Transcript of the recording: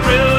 the river.